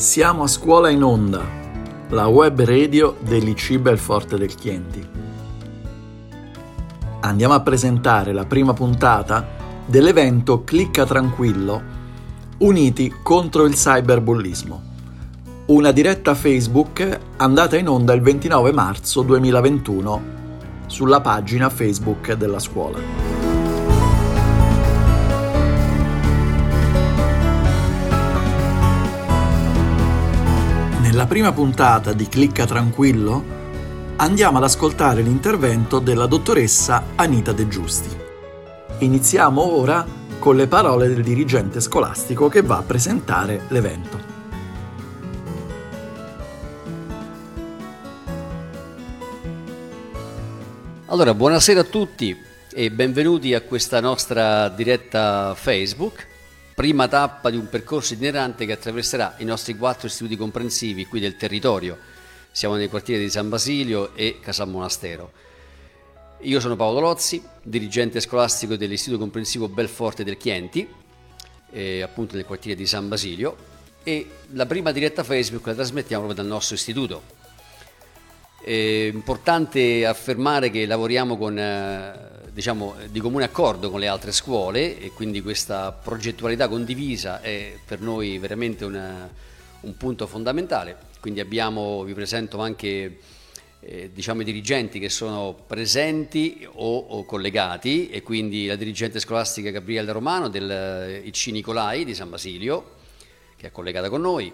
Siamo a scuola in onda, la web radio dell'IC Belforte del Chienti. Andiamo a presentare la prima puntata dell'evento Clicca Tranquillo, uniti contro il cyberbullismo. Una diretta Facebook andata in onda il 29 marzo 2021 sulla pagina Facebook della scuola. Nella prima puntata di Clicca Tranquillo andiamo ad ascoltare l'intervento della dottoressa Anita De Giusti. Iniziamo ora con le parole del dirigente scolastico che va a presentare l'evento. Allora, buonasera a tutti e benvenuti a questa nostra diretta Facebook prima tappa di un percorso itinerante che attraverserà i nostri quattro istituti comprensivi qui del territorio. Siamo nei quartieri di San Basilio e Casal Monastero. Io sono Paolo Lozzi, dirigente scolastico dell'Istituto Comprensivo Belforte del Chienti, eh, appunto nel quartiere di San Basilio, e la prima diretta Facebook la trasmettiamo proprio dal nostro istituto. È importante affermare che lavoriamo con eh, diciamo, di comune accordo con le altre scuole e quindi questa progettualità condivisa è per noi veramente una, un punto fondamentale. Quindi abbiamo, vi presento anche eh, diciamo, i dirigenti che sono presenti o, o, collegati e quindi la dirigente scolastica Gabriele Romano del eh, IC Nicolai di San Basilio che è collegata con noi,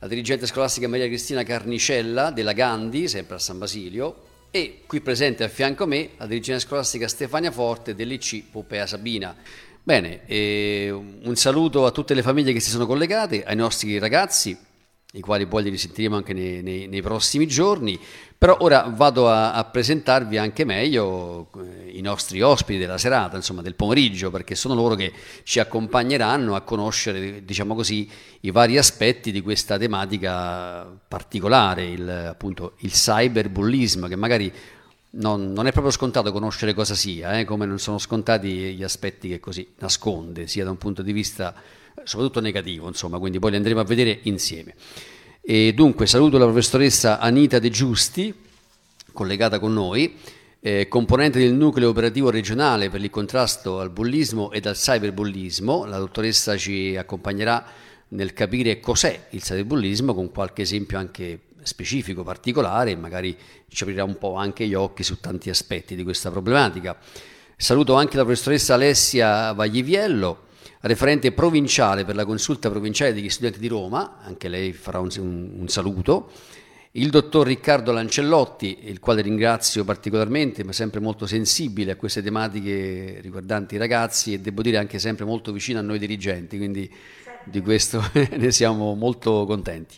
la dirigente scolastica Maria Cristina Carnicella della Gandhi, sempre a San Basilio, e qui presente a fianco a me la dirigente scolastica Stefania Forte dell'IC Popea Sabina. Bene, eh, un saluto a tutte le famiglie che si sono collegate, ai nostri ragazzi, i quali poi li risentiremo anche nei, nei, nei prossimi giorni. Però ora vado a, a, presentarvi anche meglio eh, i nostri ospiti della serata, insomma del pomeriggio, perché sono loro che ci accompagneranno a conoscere, diciamo così, i vari aspetti di questa tematica particolare, il, appunto il cyberbullismo, che magari non, non, è proprio scontato conoscere cosa sia, eh, come non sono scontati gli aspetti che così nasconde, sia da un punto di vista soprattutto negativo, insomma, quindi poi li andremo a vedere insieme. E dunque saluto la professoressa Anita De Giusti, collegata con noi, eh, componente del nucleo operativo regionale per il contrasto al bullismo e al cyberbullismo. La dottoressa ci accompagnerà nel capire cos'è il cyberbullismo con qualche esempio anche specifico, particolare e magari ci aprirà un po' anche gli occhi su tanti aspetti di questa problematica. Saluto anche la professoressa Alessia Vagliviello, referente provinciale per la consulta provinciale degli studenti di Roma, anche lei farà un, un, saluto, il dottor Riccardo Lancellotti, il quale ringrazio particolarmente, ma sempre molto sensibile a queste tematiche riguardanti i ragazzi e devo dire anche sempre molto vicino a noi dirigenti, quindi di questo ne siamo molto contenti.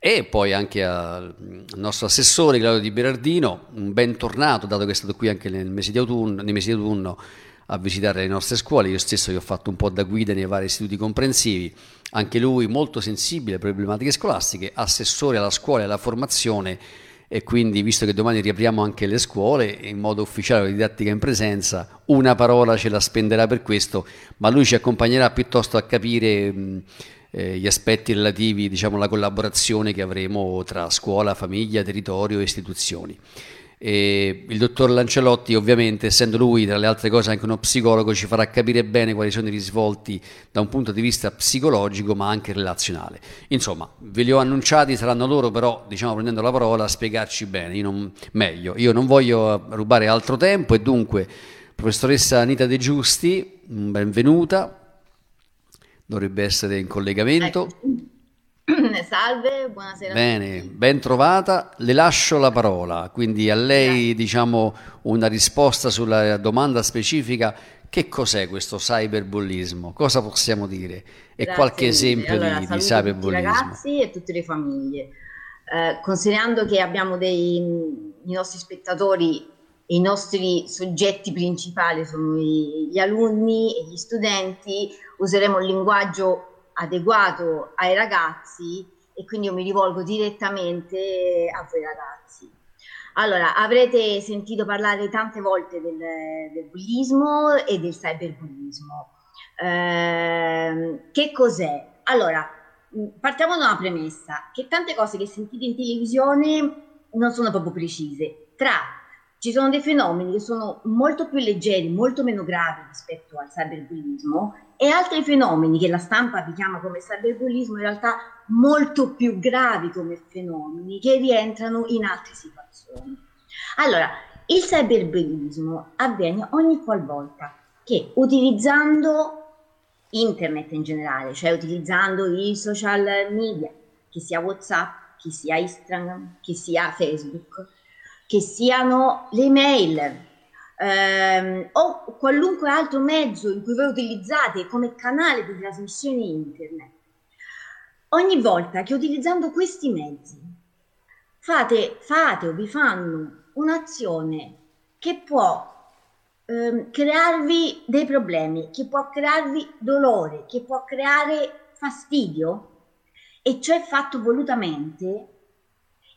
E poi anche al nostro assessore Claudio Di Berardino, un bentornato, dato che è stato qui anche mese autunno, nei mesi di autunno a visitare le nostre scuole, io stesso gli ho fatto un po' da guida nei vari istituti comprensivi, anche lui molto sensibile alle problematiche scolastiche, assessore alla scuola e alla formazione. E quindi visto che domani riapriamo anche le scuole in modo ufficiale la didattica in presenza, una parola ce la spenderà per questo, ma lui ci accompagnerà piuttosto a capire mh, eh, gli aspetti relativi diciamo alla collaborazione che avremo tra scuola, famiglia, territorio e istituzioni. E il dottor Lancelotti, ovviamente, essendo lui tra le altre cose anche uno psicologo, ci farà capire bene quali sono i risvolti da un punto di vista psicologico ma anche relazionale. Insomma, ve li ho annunciati, saranno loro però, diciamo prendendo la parola, a spiegarci bene, io non, meglio. Io non voglio rubare altro tempo e dunque, professoressa Anita De Giusti, benvenuta, dovrebbe essere in collegamento. Ecco. Salve, buonasera. Bene, ben trovata. Le lascio la parola, quindi a lei diciamo una risposta sulla domanda specifica. Che cos'è questo cyberbullismo? Cosa possiamo dire? E Grazie qualche esempio allora, di, di cyberbullismo. Ragazzi e tutte le famiglie. Eh, considerando che abbiamo dei i nostri spettatori, i nostri soggetti principali sono gli alunni e gli studenti, useremo un linguaggio adeguato ai ragazzi e quindi io mi rivolgo direttamente a voi ragazzi. Allora, avrete sentito parlare tante volte del, del bullismo e del cyberbullismo. Eh, che cos'è? Allora, partiamo da una premessa, che tante cose che sentite in televisione non sono proprio precise. Tra ci sono dei fenomeni che sono molto più leggeri, molto meno gravi rispetto al cyberbullismo e altri fenomeni che la stampa vi chiama come cyberbullismo in realtà molto più gravi come fenomeni che rientrano in altre situazioni. Allora, il cyberbullismo avviene ogni qualvolta che utilizzando internet in generale, cioè utilizzando i social media, che sia WhatsApp, che sia Instagram, che sia Facebook, che siano le mail ehm, o qualunque altro mezzo in cui voi utilizzate come canale di trasmissione internet. Ogni volta che utilizzando questi mezzi fate, fate o vi fanno un'azione che può ehm, crearvi dei problemi, che può crearvi dolore, che può creare fastidio, e cioè fatto volutamente,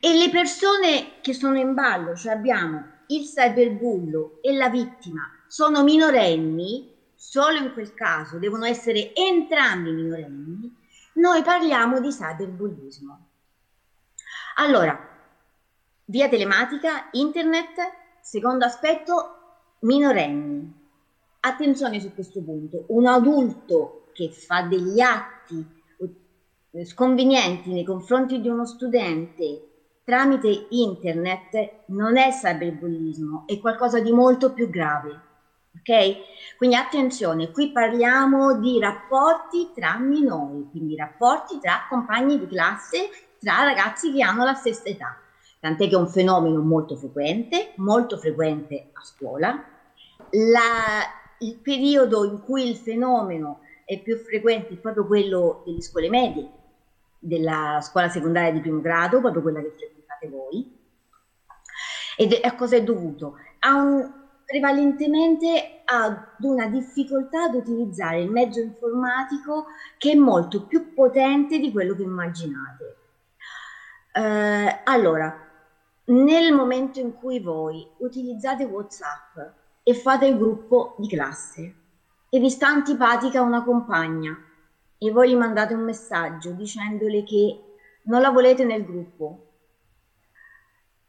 e le persone che sono in ballo, cioè abbiamo il cyberbullo e la vittima, sono minorenni, solo in quel caso devono essere entrambi minorenni, noi parliamo di cyberbullismo. Allora, via telematica, internet, secondo aspetto, minorenni. Attenzione su questo punto, un adulto che fa degli atti sconvenienti nei confronti di uno studente tramite internet non è cyberbullismo, è qualcosa di molto più grave. Ok? Quindi attenzione, qui parliamo di rapporti tra minori, quindi rapporti tra compagni di classe, tra ragazzi che hanno la stessa età. Tant'è che è un fenomeno molto frequente, molto frequente a scuola, la, il periodo in cui il fenomeno è più frequente è proprio quello delle scuole medie, della scuola secondaria di primo grado, proprio quella che frequentate voi. Ed a cosa è dovuto? A un, prevalentemente ad una difficoltà ad utilizzare il mezzo informatico che è molto più potente di quello che immaginate. Eh, allora, nel momento in cui voi utilizzate WhatsApp e fate il gruppo di classe e vi sta antipatica una compagna e voi gli mandate un messaggio dicendole che non la volete nel gruppo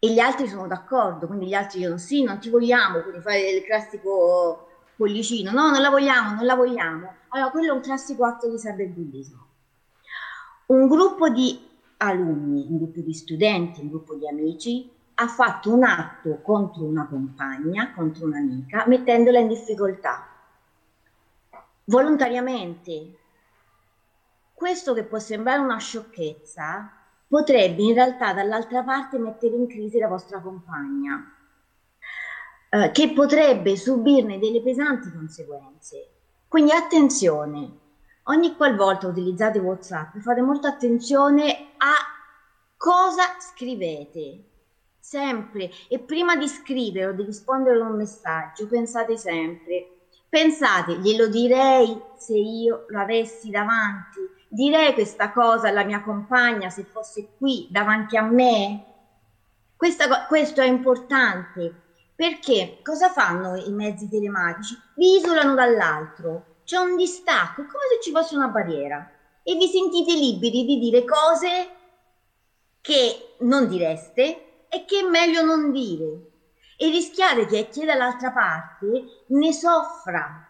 e gli altri sono d'accordo, quindi gli altri dicono sì, non ti vogliamo, quindi fare il classico pollicino, no, non la vogliamo, non la vogliamo. Allora, quello è un classico atto di cyberbullismo. Un gruppo di alunni, un gruppo di studenti, un gruppo di amici ha fatto un atto contro una compagna, contro un'amica, mettendola in difficoltà. Volontariamente. Questo che può sembrare una sciocchezza potrebbe in realtà dall'altra parte mettere in crisi la vostra compagna, eh, che potrebbe subirne delle pesanti conseguenze. Quindi attenzione, ogni qualvolta utilizzate WhatsApp fate molta attenzione a cosa scrivete sempre e prima di scrivere o di rispondere a un messaggio pensate sempre, pensate, glielo direi se io lo avessi davanti, direi questa cosa alla mia compagna se fosse qui davanti a me? Questa, questo è importante perché cosa fanno i mezzi telematici? Vi isolano dall'altro, c'è un distacco, come se ci fosse una barriera e vi sentite liberi di dire cose che non direste e che è meglio non dire e rischiare che chi è dall'altra parte ne soffra.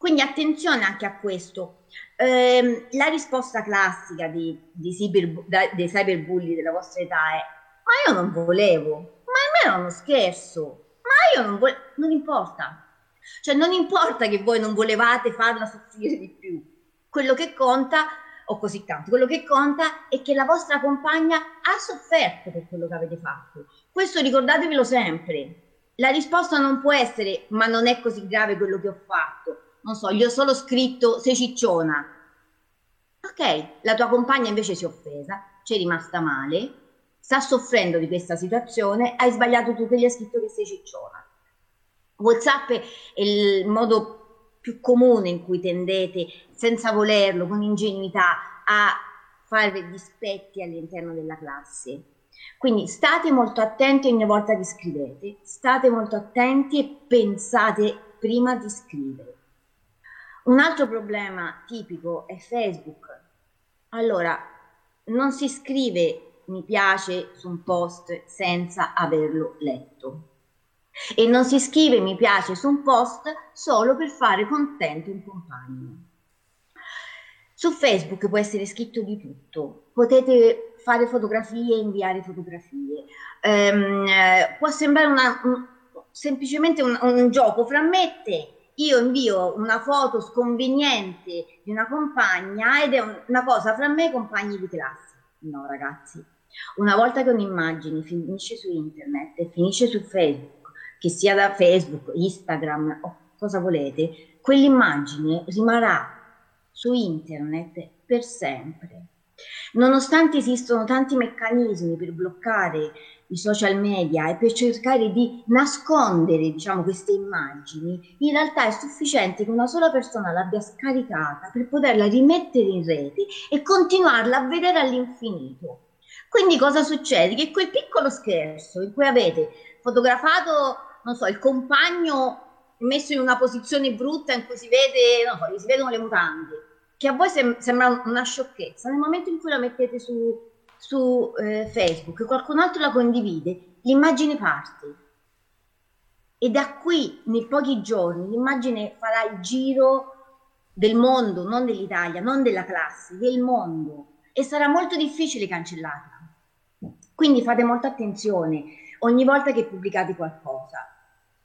Quindi attenzione anche a questo. Eh, la risposta classica di, di cyber, dei cyberbulli della vostra età è ma io non volevo, ma almeno uno scherzo, ma io non volevo, non importa. Cioè non importa che voi non volevate farla soffrire di più, quello che conta o così tanto. Quello che conta è che la vostra compagna ha sofferto per quello che avete fatto. Questo ricordatevelo sempre. La risposta non può essere ma non è così grave quello che ho fatto. Non so, gli ho solo scritto sei cicciona. Ok, la tua compagna invece si è offesa, ci è rimasta male, sta soffrendo di questa situazione, hai sbagliato tu che gli hai scritto che sei cicciona. WhatsApp è il modo più comune in cui tendete, senza volerlo, con ingenuità, a fare dispetti all'interno della classe. Quindi state molto attenti ogni volta che scrivete, state molto attenti e pensate prima di scrivere. Un altro problema tipico è Facebook. Allora, non si scrive mi piace su un post senza averlo letto. E non si scrive mi piace su un post solo per fare contento un compagno. Su Facebook può essere scritto di tutto, potete fare fotografie inviare fotografie. Um, può sembrare una, un, semplicemente un, un gioco fra me e te. Io invio una foto sconveniente di una compagna ed è un, una cosa fra me e compagni di classe. No, ragazzi, una volta che un'immagine finisce su internet e finisce su Facebook, che sia da Facebook, Instagram o cosa volete, quell'immagine rimarrà su internet per sempre. Nonostante esistono tanti meccanismi per bloccare i social media e per cercare di nascondere diciamo, queste immagini, in realtà è sufficiente che una sola persona l'abbia scaricata per poterla rimettere in rete e continuarla a vedere all'infinito. Quindi cosa succede? Che quel piccolo scherzo in cui avete fotografato, non so, il compagno messo in una posizione brutta in cui si vede, so, si vedono le mutande, che a voi sem- sembra una sciocchezza, nel momento in cui la mettete su su eh, Facebook, qualcun altro la condivide, l'immagine parte. E da qui, nei pochi giorni, l'immagine farà il giro del mondo, non dell'Italia, non della classe, del mondo. E sarà molto difficile cancellarla. Quindi fate molta attenzione ogni volta che pubblicate qualcosa.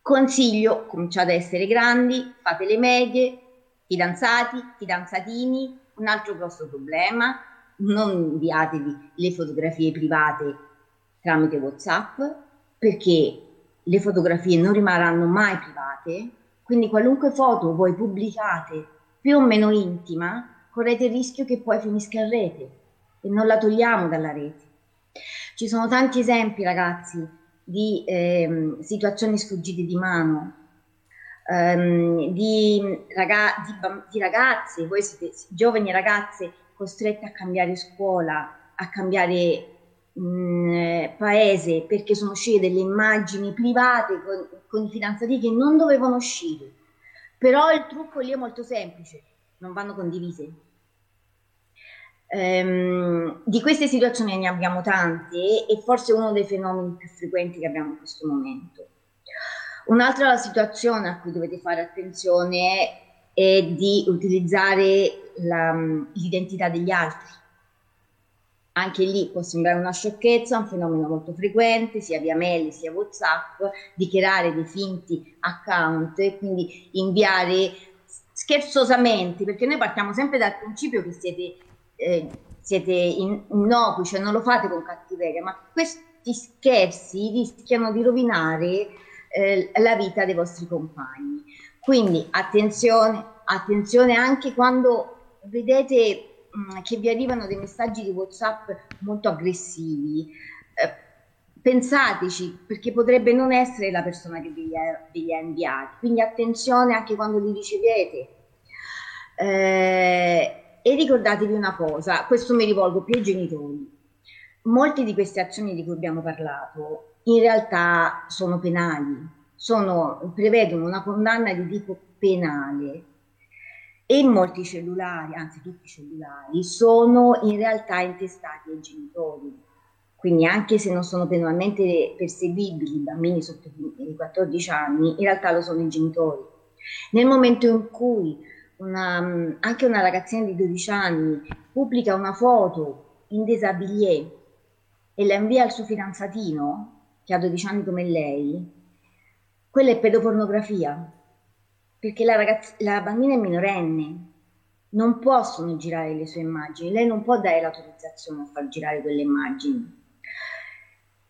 Consiglio, cominciate a essere grandi, fate le medie, fidanzati, fidanzatini. Un altro grosso problema, non inviatevi le fotografie private tramite WhatsApp perché le fotografie non rimarranno mai private, quindi qualunque foto voi pubblicate più o meno intima, correte il rischio che poi finisca in rete e non la togliamo dalla rete. Ci sono tanti esempi, ragazzi, di eh, situazioni sfuggite di mano, ehm, di, raga- di, di, ragazze, voi siete giovani ragazze costrette a cambiare scuola, a cambiare mm, paese perché sono uscite delle immagini private con, con i fidanzati che non dovevano uscire. Però il trucco lì è molto semplice, non vanno condivise. Um, di queste situazioni ne abbiamo tante e forse uno dei fenomeni più frequenti che abbiamo in questo momento. Un'altra situazione a cui dovete fare attenzione è di utilizzare la, l'identità degli altri. Anche lì può sembrare una sciocchezza, un fenomeno molto frequente, sia via mail sia WhatsApp, dichiarare dei finti account e quindi inviare scherzosamente, perché noi partiamo sempre dal principio che siete, eh, siete innocui, cioè non lo fate con cattiveria, ma questi scherzi rischiano di rovinare eh, la vita dei vostri compagni. Quindi attenzione, attenzione anche quando vedete mh, mm, che vi arrivano dei messaggi di WhatsApp molto aggressivi, eh, pensateci perché potrebbe non essere la persona che vi, ha, vi ha inviati, quindi attenzione anche quando li ricevete. Eh, e ricordatevi una cosa, questo mi rivolgo più ai genitori. Molte di queste azioni di cui abbiamo parlato in realtà sono penali, sono, prevedono una condanna di tipo penale e molti cellulari, anzi tutti i cellulari, sono in realtà intestati ai genitori. Quindi anche se non sono penalmente perseguibili i bambini sotto i 14 anni, in realtà lo sono i genitori. Nel momento in cui una, anche una ragazzina di 12 anni pubblica una foto in desabilier e la invia al suo fidanzatino, che ha 12 anni come lei, quella è pedopornografia perché la, ragazza, la bambina è minorenne, non possono girare le sue immagini, lei non può dare l'autorizzazione a far girare quelle immagini.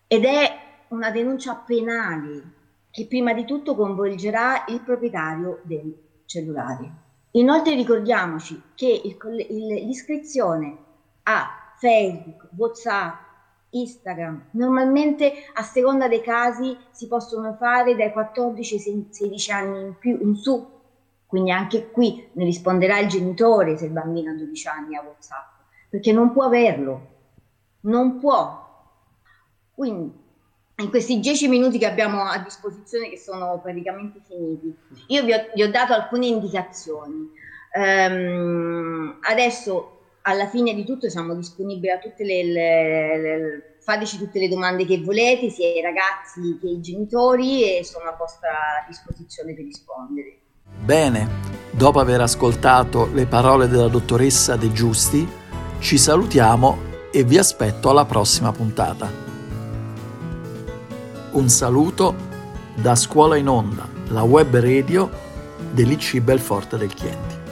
Ed è una denuncia penale che prima di tutto coinvolgerà il proprietario del cellulare. Inoltre ricordiamoci che il, il, l'iscrizione a Facebook, WhatsApp, Instagram. Normalmente a seconda dei casi si possono fare dai 14 ai 16 anni in più in su, quindi anche qui ne risponderà il genitore se il bambino ha 12 anni a WhatsApp, perché non può averlo, non può. Quindi in questi 10 minuti che abbiamo a disposizione, che sono praticamente finiti, io vi ho, vi ho dato alcune indicazioni. Um, adesso alla fine di tutto siamo disponibili a tutte le, le, le, fateci tutte le domande che volete, sia i ragazzi che i genitori e sono a vostra disposizione per rispondere. Bene, dopo aver ascoltato le parole della dottoressa De Giusti, ci salutiamo e vi aspetto alla prossima puntata. Un saluto da Scuola in Onda, la web radio dell'IC Belforte del Chienti.